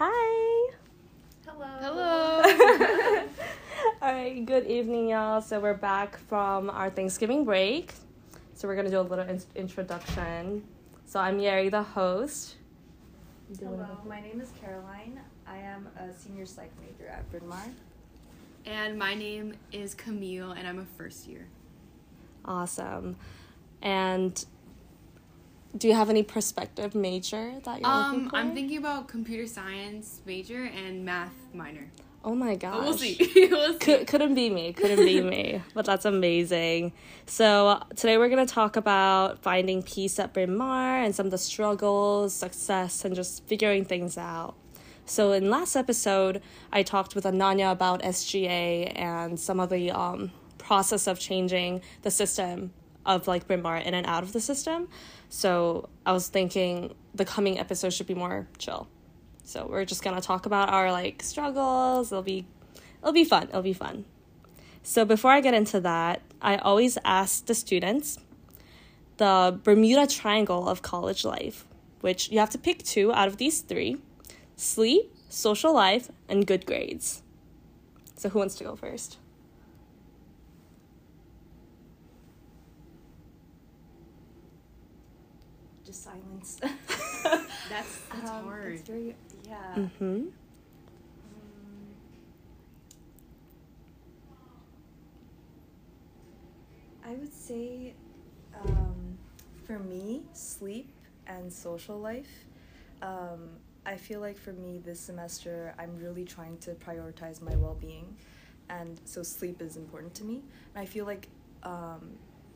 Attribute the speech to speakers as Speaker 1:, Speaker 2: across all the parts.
Speaker 1: Hi.
Speaker 2: Hello.
Speaker 3: Hello.
Speaker 1: All right, good evening, y'all. So we're back from our Thanksgiving break. So we're gonna do a little in- introduction. So I'm Yeri, the host.
Speaker 2: Hello, my name is Caroline. I am a senior psych major at Bryn Mawr.
Speaker 3: and my name is Camille, and I'm a first year.
Speaker 1: Awesome. And do you have any prospective major that you're looking
Speaker 3: Um,
Speaker 1: for?
Speaker 3: I'm thinking about computer science major and math minor.
Speaker 1: Oh my gosh.
Speaker 3: But we'll see. we'll see.
Speaker 1: Could, couldn't be me. Couldn't be me. But that's amazing. So today we're gonna talk about finding peace at Bryn Mawr and some of the struggles, success, and just figuring things out. So in last episode, I talked with Ananya about SGA and some of the um, process of changing the system of like Bryn Mawr in and out of the system. So I was thinking the coming episode should be more chill. So we're just gonna talk about our like struggles. It'll be it'll be fun. It'll be fun. So before I get into that, I always ask the students the Bermuda Triangle of college life, which you have to pick two out of these three sleep, social life, and good grades. So who wants to go first?
Speaker 2: Just silence.
Speaker 3: That's that's
Speaker 2: Um,
Speaker 3: hard.
Speaker 2: It's very yeah.
Speaker 1: Mm-hmm.
Speaker 2: Um, I would say, um, for me, sleep and social life. Um, I feel like for me this semester, I'm really trying to prioritize my well being. And so sleep is important to me. And I feel like um,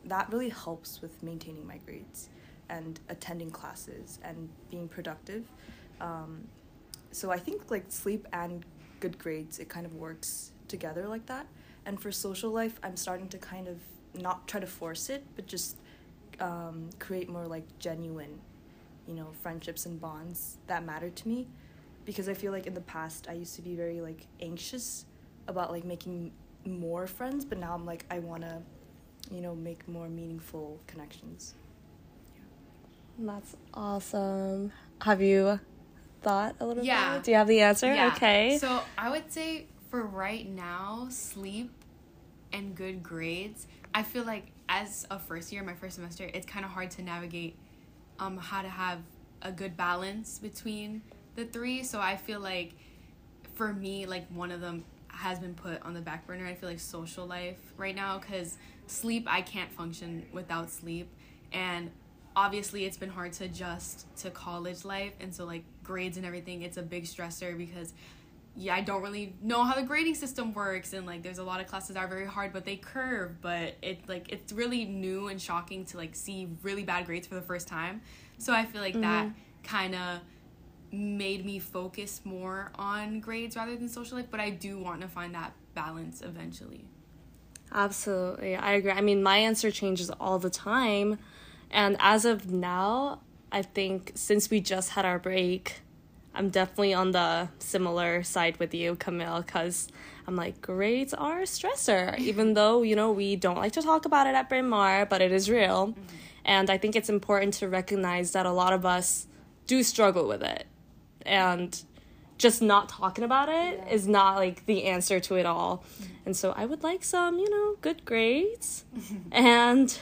Speaker 2: that really helps with maintaining my grades and attending classes and being productive. Um, so I think like sleep and good grades, it kind of works together like that. And for social life, I'm starting to kind of not try to force it, but just um, create more like genuine, you know, friendships and bonds that matter to me. Because I feel like in the past, I used to be very like anxious about like making more friends, but now I'm like, I want to, you know, make more meaningful connections.
Speaker 1: That's awesome. Have you thought a little bit?
Speaker 3: Yeah.
Speaker 1: bit? Do you have the answer?
Speaker 3: Yeah.
Speaker 1: Okay.
Speaker 3: So I would say for right now, sleep and good grades. I feel like as a first year, my first semester, it's kind of hard to navigate um, how to have a good balance between the three. So I feel like for me, like one of them has been put on the back burner. I feel like social life right now because sleep, I can't function without sleep. And obviously, it's been hard to adjust to college life. And so, like, grades and everything, it's a big stressor because yeah, I don't really know how the grading system works, and like there's a lot of classes that are very hard, but they curve. But it like it's really new and shocking to like see really bad grades for the first time. So I feel like that mm-hmm. kind of made me focus more on grades rather than social life. But I do want to find that balance eventually.
Speaker 1: Absolutely. I agree. I mean, my answer changes all the time. And as of now, I think since we just had our break, I'm definitely on the similar side with you, Camille, because I'm like, grades are a stressor, even though, you know, we don't like to talk about it at Bryn Mawr, but it is real. Mm-hmm. And I think it's important to recognize that a lot of us do struggle with it. And just not talking about it is
Speaker 2: Yeah.
Speaker 1: not like the answer to it all. Mm-hmm. And so I would like some, you know, good grades. and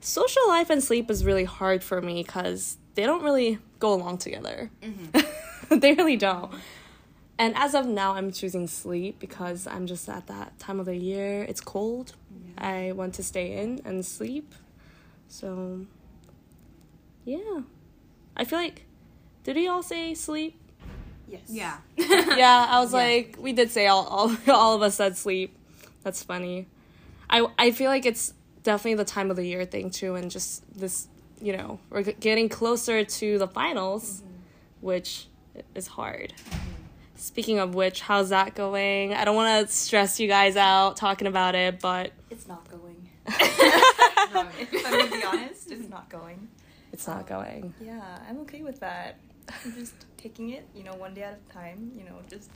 Speaker 1: social life and sleep is really hard for me because they don't really go along together. Mm-hmm. they really don't. And as of now, I'm choosing sleep because I'm just at that time of the year. It's cold. I want to stay in and sleep. So, yeah. I feel like, did we all say sleep?
Speaker 2: Yes.
Speaker 3: Yeah.
Speaker 1: yeah, I was
Speaker 3: Yeah.
Speaker 1: like, we did say all, all, all of us said sleep. That's funny. I, I feel like it's definitely the time of the year thing too, and just this, you know, we're getting closer to the finals, mm-hmm. which is hard. Speaking of which, how's that going? I don't want to stress you guys out talking about it, but
Speaker 2: It's not going.
Speaker 3: No.
Speaker 2: if I'm gonna be honest, it's not going.
Speaker 1: it's not going.
Speaker 2: Yeah, I'm okay with that. I'm just taking it, you know, one day at a time. You know, just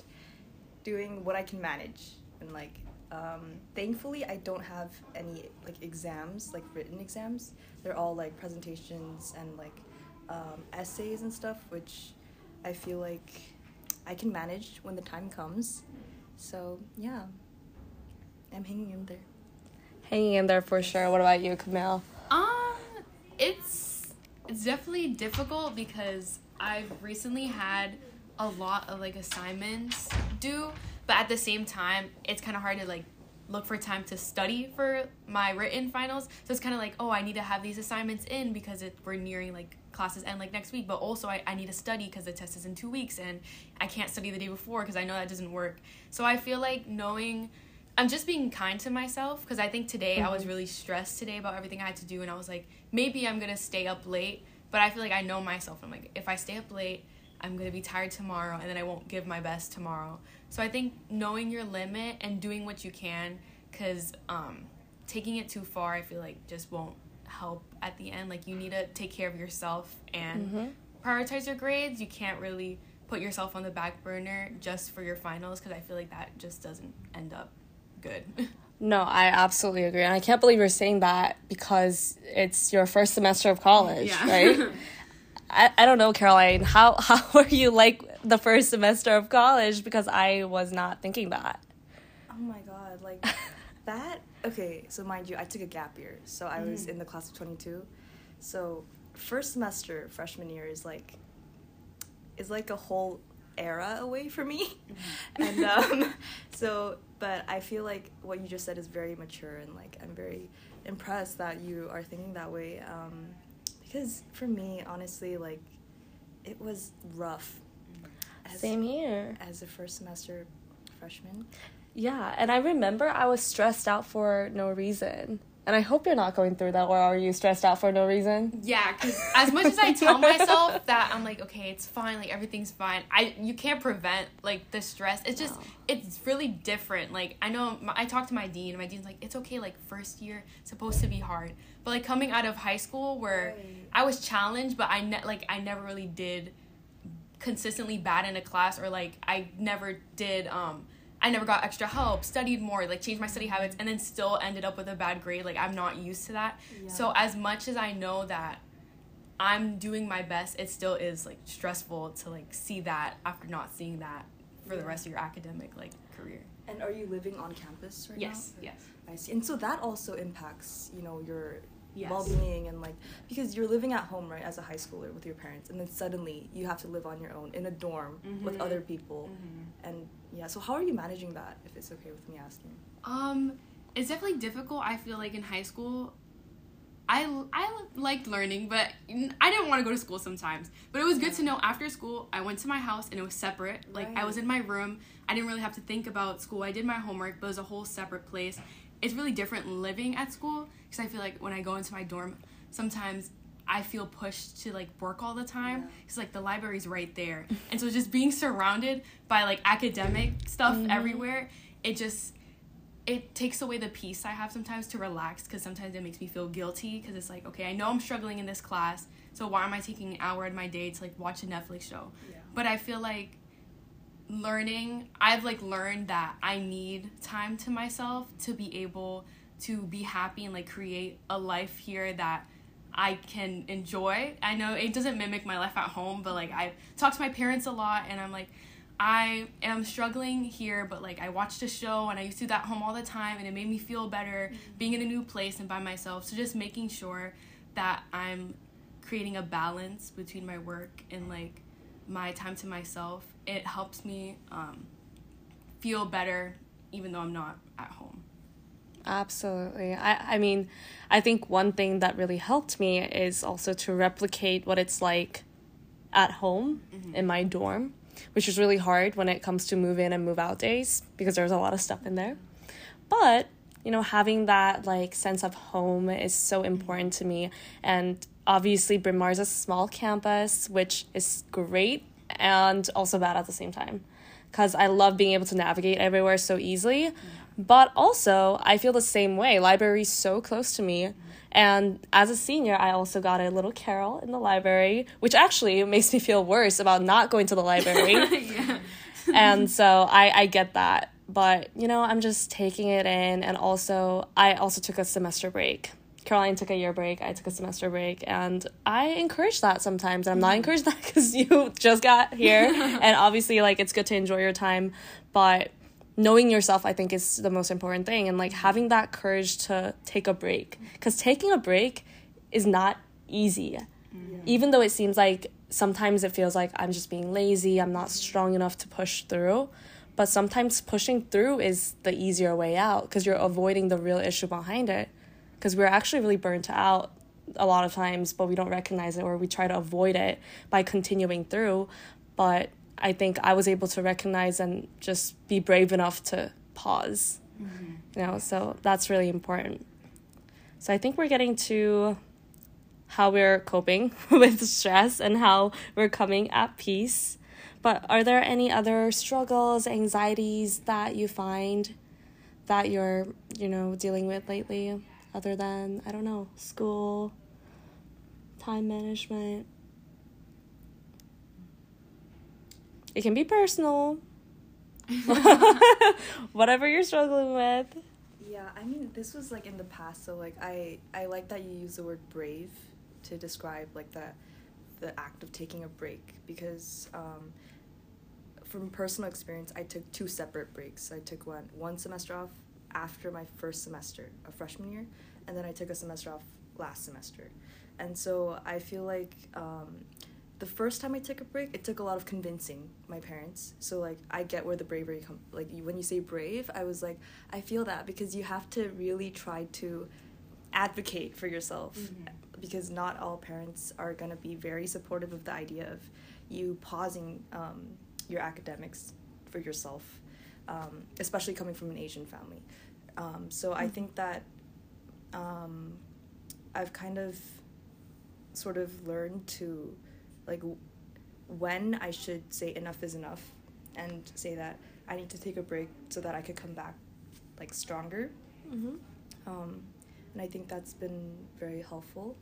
Speaker 2: doing what I can manage, and like, um, thankfully, I don't have any like exams, like written exams. They're all like presentations and like um, essays and stuff, which I feel like I can manage when the time comes. So yeah, I'm hanging in there.
Speaker 1: Hanging in there for sure. What about you, Camille?
Speaker 3: Um, it's it's definitely difficult because I've recently had a lot of like assignments due, but at the same time, it's kind of hard to like look for time to study for my written finals. So it's kind of like, oh, I need to have these assignments in because it, we're nearing like classes end like next week, but also I, I need to study because the test is in two weeks and I can't study the day before because I know that doesn't work. So I feel like knowing I'm just being kind to myself because I think today mm-hmm. I was mm-hmm. really stressed today about everything I had to do and I was like, maybe I'm gonna stay up late, but I feel like I know myself. I'm like, if I stay up late, I'm gonna be tired tomorrow and then I won't give my best tomorrow. So I think knowing your limit and doing what you can, because um, taking it too far, I feel like just won't help at the end. Like you need to take care of yourself and mm-hmm. prioritize your grades. You can't really put yourself on the back burner just for your finals because I feel like that just doesn't end up good.
Speaker 1: No, I absolutely agree. And I can't believe you're saying that because it's your first semester of college, yeah. right? I, I don't know, Caroline. How how were you like the first semester of college? Because I was not thinking that.
Speaker 2: Oh my god, like that okay, so mind you, I took a gap year. So I was mm. in the class of 22. So first semester freshman year is like is like a whole era away for me. Mm-hmm. and um so but I feel like what you just said is very mature and like I'm very impressed that you are thinking that way um because for me honestly like it was rough. Mm-hmm.
Speaker 1: As, Same here.
Speaker 2: As a first semester freshman.
Speaker 1: Yeah, and I remember I was stressed out for no reason. And I hope you're not going through that, or are you stressed out for no reason?
Speaker 3: Yeah, because as much as I tell myself that I'm like, okay, it's fine, like everything's fine. I you can't prevent like the stress. It's just no. it's really different. Like I know my, I talked to my dean, and my dean's like, it's okay. Like first year supposed to be hard, but like coming out of high school where right. I was challenged, but I ne- like I never really did consistently bad in a class, or like I never did um I never got extra help, studied more, like changed my study habits, and then still ended up with a bad grade. Like I'm not used to that. Yeah. So as much as I know that I'm doing my best, it still is like stressful to like see that after not seeing that for yeah. the rest of your academic like career.
Speaker 2: And are you living on campus right
Speaker 3: yes,
Speaker 2: now?
Speaker 3: Yes.
Speaker 2: Yes. I see. And so that also impacts, you know, your yes. well-being and like because you're living at home right as a high schooler with your parents and then suddenly you have to live on your own in a dorm mm-hmm. with other people mm-hmm. and yeah so how are you managing that if it's okay with me asking
Speaker 3: um it's definitely difficult i feel like in high school I, I liked learning, but I didn't want to go to school sometimes. But it was good to know after school, I went to my house and it was separate. Like, right. I was in my room. I didn't really have to think about school. I did my homework, but it was a whole separate place it's really different living at school because I feel like when I go into my dorm, sometimes I feel pushed to like work all the time because yeah. like the library's right there, and so just being surrounded by like academic stuff mm-hmm. everywhere, it just it takes away the peace I have sometimes to relax because sometimes it makes me feel guilty because it's like okay I know I'm struggling in this class, so why am I taking an hour of my day to like watch a Netflix show? Yeah. But I feel like learning i've like learned that i need time to myself to be able to be happy and like create a life here that i can enjoy i know it doesn't mimic my life at home but like i talk to my parents a lot and i'm like i am struggling here but like i watched a show and i used to do that home all the time and it made me feel better mm-hmm. being in a new place and by myself so just making sure that i'm creating a balance between my work and like my time to myself, it helps me um, feel better even though I'm not at home.
Speaker 1: Absolutely. I, I mean, I think one thing that really helped me is also to replicate what it's like at home mm-hmm. in my dorm, which is really hard when it comes to move in and move out days because there's a lot of stuff in there. But, you know, having that like sense of home is so important to me and obviously Bryn Mawr is a small campus, which is great and also bad at the same time. Because I love being able to navigate everywhere so easily. But also, I feel the same way. Library's so close to me. And as a senior, I also got a little carrel in the library, which actually makes me feel worse about not going to the library. yeah. and so I, I get that. But, you know, I'm just taking it in. And also, I also took a semester break Caroline took a year break, I took a semester break, and I encourage that sometimes. And I'm not encouraged that because you just got here, and obviously, like, it's good to enjoy your time, but knowing yourself, I think, is the most important thing, and like having that courage to take a break, because taking a break is not easy, even though it seems like sometimes it feels like I'm just being lazy, I'm not strong enough to push through. But sometimes pushing through is the easier way out because you're avoiding the real issue behind it because we're actually really burnt out a lot of times, but we don't recognize it or we try to avoid it by continuing through. But I think I was able to recognize and just be brave enough to pause. Mm-hmm. You know, so that's really important. So I think we're getting to how we're coping with stress and how we're coming at peace. But are there any other struggles, anxieties that you find that you're, you know, dealing with lately? Other than, I don't know, school, time management. It can be personal. Whatever you're struggling with.
Speaker 2: Yeah, I mean, this was like in the past, so like I I like that you use the word brave to describe like that the act of taking a break because um, from personal experience, I took two separate breaks. I took one one semester off after my first semester of freshman year, and then I took a semester off last semester. And so I feel like um, the first time I took a break, it took a lot of convincing my parents. So like I get where the bravery come. Like when you say brave, I was like I feel that because you have to really try to advocate for yourself mm-hmm. because not all parents are gonna be very supportive of the idea of you pausing um, your academics for yourself, um, especially coming from an Asian family. Um, so mm-hmm. I think that um, I've kind of sort of learned to like when I should say enough is enough and say that I need to take a break so that I could come back like stronger. Mm-hmm. Um, and I think that's been very helpful.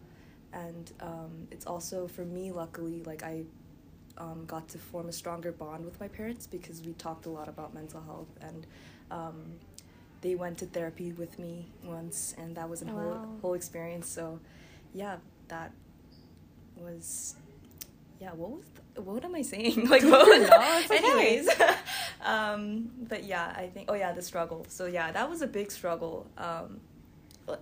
Speaker 2: And um, it's also for me, luckily, like I um, got to form a stronger bond with my parents because we talked a lot about mental health and um, they went to therapy with me once, and that was a oh, whole whole experience. So, yeah, that was yeah. What was the, what am I saying? Like what was no, anyways? um, but yeah, I think oh yeah, the struggle. So yeah, that was a big struggle. Um,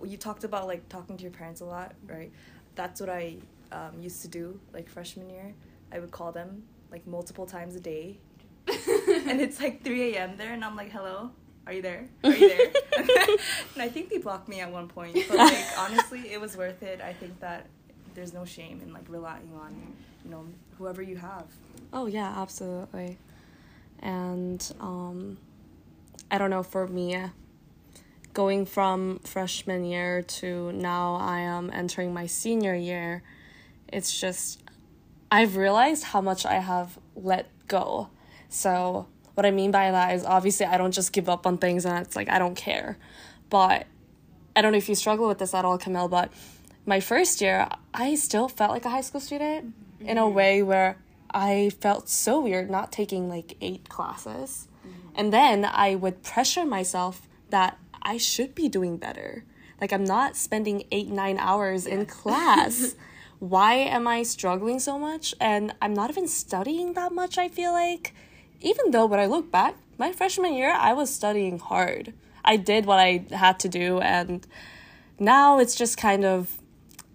Speaker 2: you talked about like talking to your parents a lot, right? That's what I um, used to do like freshman year. I would call them like multiple times a day. and it's like 3 a.m. there, and I'm like, hello, are you there? Are you there? and I think they blocked me at one point. But like honestly, it was worth it. I think that there's no shame in like relying on, you know, whoever you have.
Speaker 1: Oh yeah, absolutely. And um I don't know for me going from freshman year to now I am entering my senior year, it's just I've realized how much I have let go. So what I mean by that is obviously I don't just give up on things and it's like I don't care. But I don't know if you struggle with this at all, Camille, but my first year, I still felt like a high school student mm-hmm. in a way where I felt so weird not taking like eight classes. Mm-hmm. And then I would pressure myself that I should be doing better. Like I'm not spending eight, nine hours in class. Why am I struggling so much? And I'm not even studying that much, I feel like even though when I look back, my freshman year, I was studying hard. I did what I had to do, and now it's just kind of,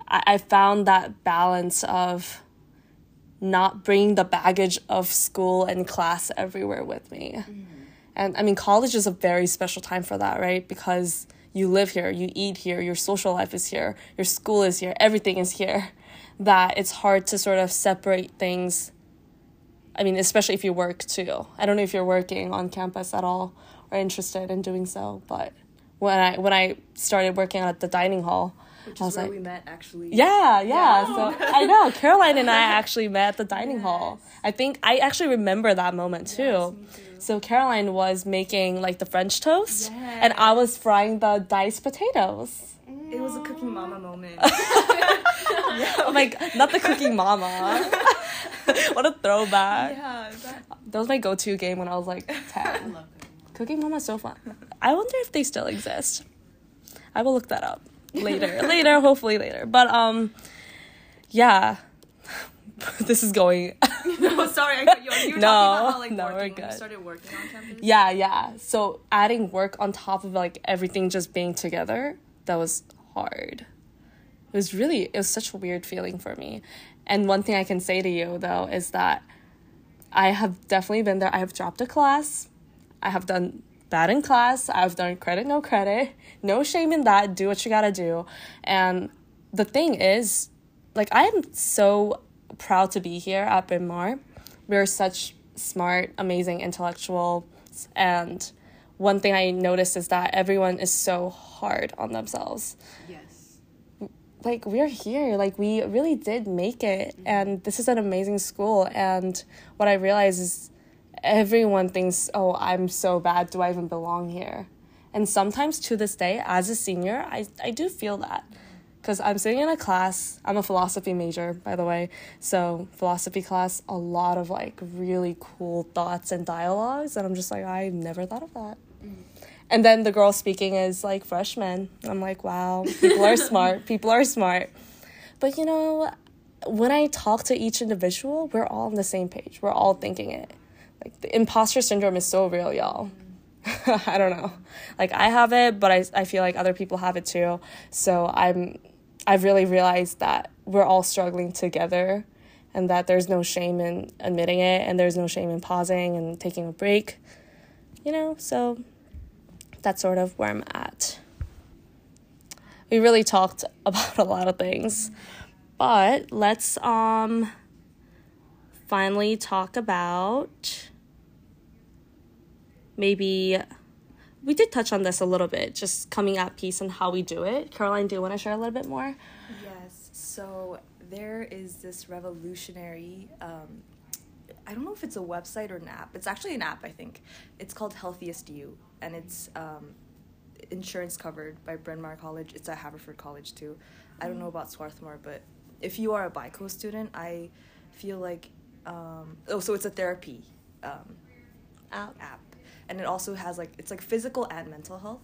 Speaker 1: I, I found that balance of not bringing the baggage of school and class everywhere with me. Mm-hmm. And I mean, college is a very special time for that, right? Because you live here, you eat here, your social life is here, your school is here, everything is here. That it's hard to sort of separate things I mean, especially if you work too. I don't know if you're working on campus at all or interested in doing so, but when I when I started working at the dining hall,
Speaker 2: which I was like, we met actually.
Speaker 1: Yeah, yeah. So I know Caroline and I actually met at the dining yes. hall. I think I actually remember that moment too. Yes, too. So Caroline was making like the French toast, yes. and I was frying the diced potatoes.
Speaker 2: It was a cooking mama moment. yeah.
Speaker 1: Oh my god, not the cooking mama. what a throwback. Yeah, that... that was my go-to game when I was like 10. Cooking Mama so fun. I wonder if they still exist. I will look that up. later, later, hopefully later. But um, yeah, this is going.
Speaker 2: no, sorry, I cut you off. You were
Speaker 1: No,
Speaker 2: talking about how like
Speaker 1: no, we're good.
Speaker 2: you started working on campus.
Speaker 1: yeah, yeah. So adding work on top of like everything just being together, that was hard. It was really, it was such a weird feeling for me. And one thing I can say to you though is that I have definitely been there. I have dropped a class. I have done bad in class. I've done credit, no credit. No shame in that. Do what you gotta do. And the thing is, like, I am so proud to be here at Bryn Mawr. We're such smart, amazing intellectuals. And one thing I noticed is that everyone is so hard on themselves
Speaker 3: Yes.
Speaker 1: Like we're here. Like we really did make it. Mm-hmm. And this is an amazing school. And what i realize is everyone thinks oh i'm so bad. Do i even belong here? And sometimes to this day as a senior i, I do feel that. Because i'm sitting in a class. I'm a philosophy major by the way. So philosophy class a lot of like really cool thoughts and dialogues. And i'm just like i never thought of that mm. And then the girl speaking is like freshman. I'm like, wow, people are smart. People are smart. But you know, when I talk to each individual, we're all on the same page. We're all thinking it. Like the imposter syndrome is so real, y'all. I don't know. Like I have it, but I I feel like other people have it too. So I'm I've really realized that we're all struggling together and that there's no shame in admitting it and there's no shame in pausing and taking a break. You know, so that's sort of where I'm at. We really talked about a lot of things, but let's um finally talk about maybe we did touch on this a little bit, just coming at peace and how we do it. Caroline, do you want to share a little bit more?
Speaker 2: Yes. So there is this revolutionary. Um, I don't know if it's a website or an app. It's actually an app, I think. It's called Healthiest You, and it's um, insurance covered by Bryn Mawr College. It's at Haverford College too. I don't know about Swarthmore, but if you are a BICO student, I feel like um, oh, so it's a therapy um,
Speaker 1: App.
Speaker 2: app and it also has like it's like physical and mental health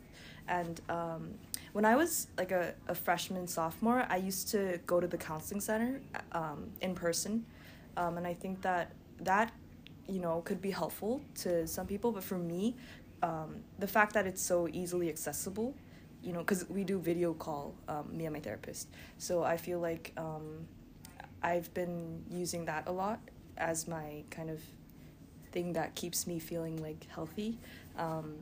Speaker 2: and um, when i was like a, a freshman sophomore i used to go to the counseling center um, in person um, and i think that that you know could be helpful to some people but for me um, the fact that it's so easily accessible you know because we do video call um, me and my therapist. So i feel like um, i've been using that a lot as my kind of thing that keeps me feeling like healthy. Um,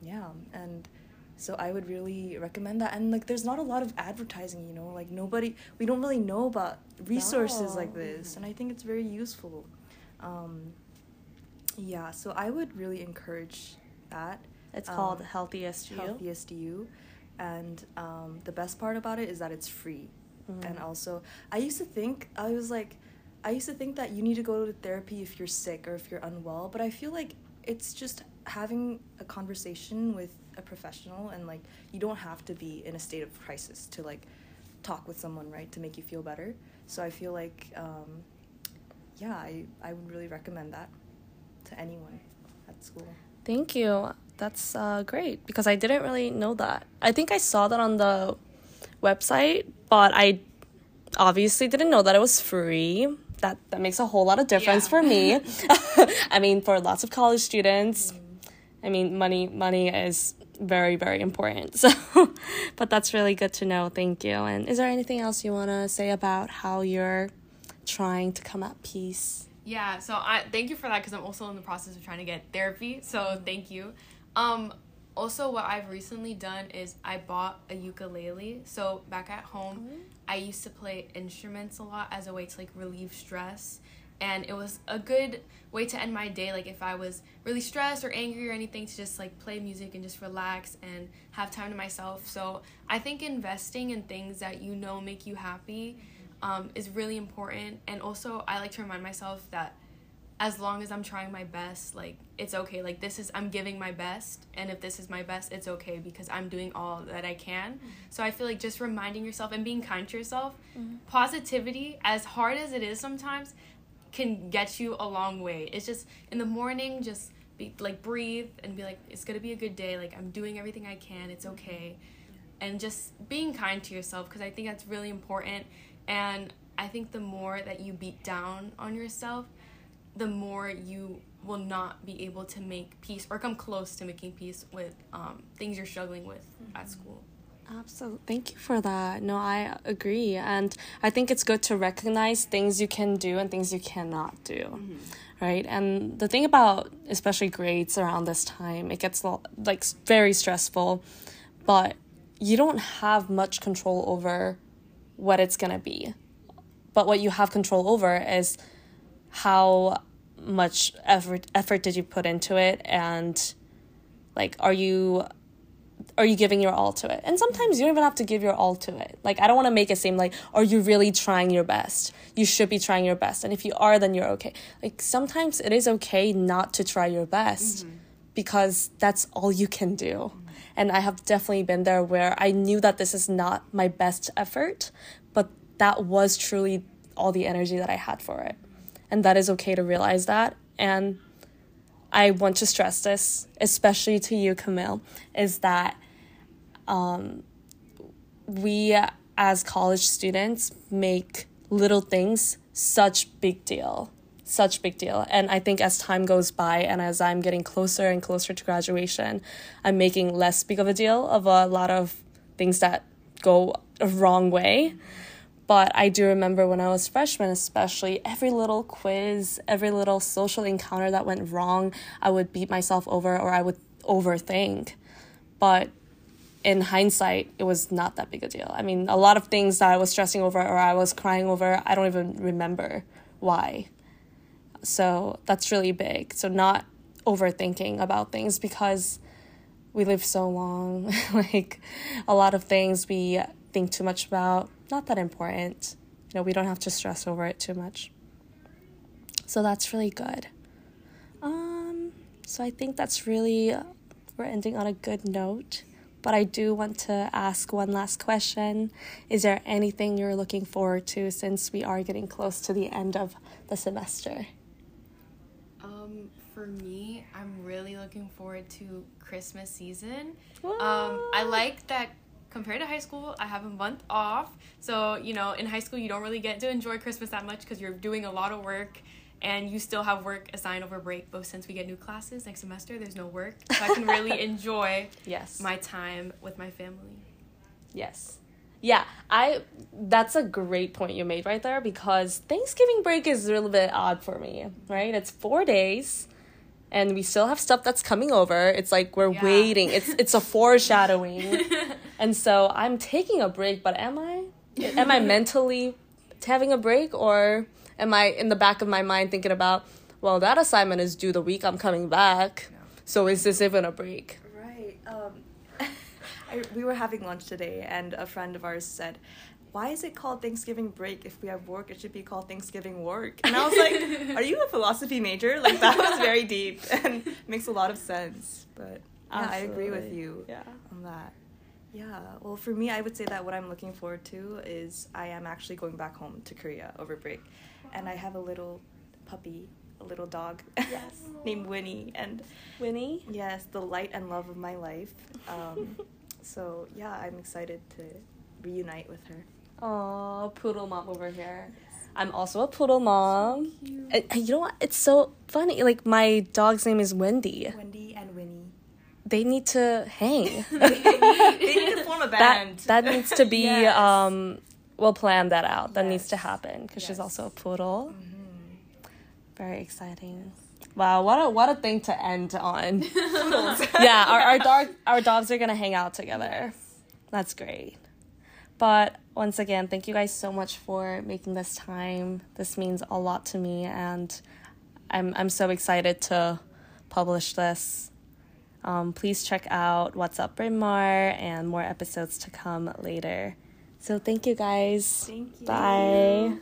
Speaker 2: yeah and so i would really recommend that. And like there's not a lot of advertising you know like nobody we don't really know about resources like this and i think it's very useful um, yeah so i would really encourage that
Speaker 1: It's called
Speaker 2: Um,
Speaker 1: Healthiest You.
Speaker 2: healthiest you and um, the best part about it is that it's free
Speaker 1: Mhm.
Speaker 2: and also i used to think i was like i used to think that you need to go to therapy if you're sick or if you're unwell but i feel like it's just having a conversation with a professional and like you don't have to be in a state of crisis to like talk with someone right to make you feel better so i feel like um, yeah I, I would really recommend that to anyone at school
Speaker 1: Thank you. That's uh, great because I didn't really know that. I think I saw that on the website, but I obviously didn't know that it was free. That that makes a whole lot of difference
Speaker 3: Yeah.
Speaker 1: for me. I mean, for lots of college students, I mean, money money is very very important. So, but that's really good to know. Thank you. And is there anything else you want to say about how you're trying to come at peace?
Speaker 3: Yeah, so I thank you for that because I'm also in the process of trying to get therapy. So thank you. Um, also, what I've recently done is I bought a ukulele. So back at home, I used to play instruments a lot as a way to like relieve stress, and it was a good way to end my day. Like if I was really stressed or angry or anything, to just like play music and just relax and have time to myself. So I think investing in things that you know make you happy um, is really important. And also, I like to remind myself that as long as I'm trying my best, like it's okay. Like this is I'm giving my best, and if this is my best, it's okay because I'm doing all that I can. Mm-hmm. So I feel like just reminding yourself and being kind to yourself, mm-hmm. positivity, as hard as it is sometimes, can get you a long way. It's just in the morning, just be like breathe and be like it's gonna be a good day. Like I'm doing everything I can. It's mm-hmm. okay. and just being kind to yourself because I think that's really important. And I think the more that you beat down on yourself, the more you will not be able to make peace or come close to making peace with um, things you're struggling with mm-hmm. at school.
Speaker 1: Absolutely. Thank you for that. No, I agree. And I think it's good to recognize things you can do and things you cannot do. Mm-hmm. Right? And the thing about especially grades around this time, it gets like very stressful, but you don't have much control over what it's going to be. But what you have control over is how much effort effort did you put into it and like are you are you giving your all to it? And sometimes you don't even have to give your all to it. Like, I don't want to make it seem like, are you really trying your best? You should be trying your best. And if you are, then you're okay. Like, sometimes it is okay not to try your best mm-hmm. because that's all you can do. Mm-hmm. And I have definitely been there where I knew that this is not my best effort, but that was truly all the energy that I had for it. And that is okay to realize that. And I want to stress this, especially to you, Camille, is that um, we as college students make little things such big deal such big deal and i think as time goes by and as i'm getting closer and closer to graduation i'm making less big of a deal of a lot of things that go a wrong way but i do remember when i was freshman especially every little quiz every little social encounter that went wrong i would beat myself over or i would overthink but in hindsight, it was not that big a deal. I mean, a lot of things that I was stressing over or I was crying over, I don't even remember why. So that's really big. So, not overthinking about things because we live so long. like, a lot of things we think too much about, not that important. You know, we don't have to stress over it too much. So, that's really good. Um, so, I think that's really, we're ending on a good note but I do want to ask one last question. Is there anything you're looking forward to since we are getting close to the end of the semester?
Speaker 3: For me, I'm really looking forward to Christmas season. Um, I like that compared to high school, I have a month off. So, you know, in high school, you don't really get to enjoy Christmas that much because you're doing a lot of work and you still have work assigned over break. But since we get new classes next semester there's no work. So i can really enjoy
Speaker 1: yes.
Speaker 3: my time with my family.
Speaker 1: Yes. Yeah i that's a great point you made right there because thanksgiving break is a little bit odd for me right? It's four days and we still have stuff that's coming over it's like we're yeah. waiting it's it's a foreshadowing and so i'm taking a break but am i am i mentally having a break or am I in the back of my mind thinking about, well, that assignment is due the week I'm coming back. No. So is this even a break?
Speaker 2: Right. Um, I, we were having lunch today, and a friend of ours said, why is it called Thanksgiving break? If we have work, it should be called Thanksgiving work. And I was like, are you a philosophy major? Like, that was very deep and makes a lot of sense. But yeah, Absolutely. I agree with you yeah. on that. Yeah, well, for me, I would say that what I'm looking forward to is I am actually going back home to Korea over break and I have a little puppy, a little dog yes. named Winnie. And
Speaker 1: Winnie?
Speaker 2: Yes, the light and love of my life. Um, so yeah, I'm excited to reunite with her.
Speaker 1: Oh, poodle mom over here. Yes. I'm also a poodle mom. So and, and you know what? It's so funny. Like my dog's name is Wendy.
Speaker 2: Wendy and Winnie.
Speaker 1: They need to hang.
Speaker 2: they, need, they need to form a band.
Speaker 1: That, that needs to be yes. um, we'll plan that out. That yes. needs to happen because she's also a poodle. Mm-hmm. Very exciting. Wow, what a what a thing to end on. yeah, our our dog our dogs are gonna hang out together. That's great. But once again, thank you guys so much for making this time. This means a lot to me and I'm I'm so excited to publish this. Um, please check out What's Up Bryn Mawr and more episodes to come later. So thank you guys.
Speaker 2: Thank you.
Speaker 1: Bye.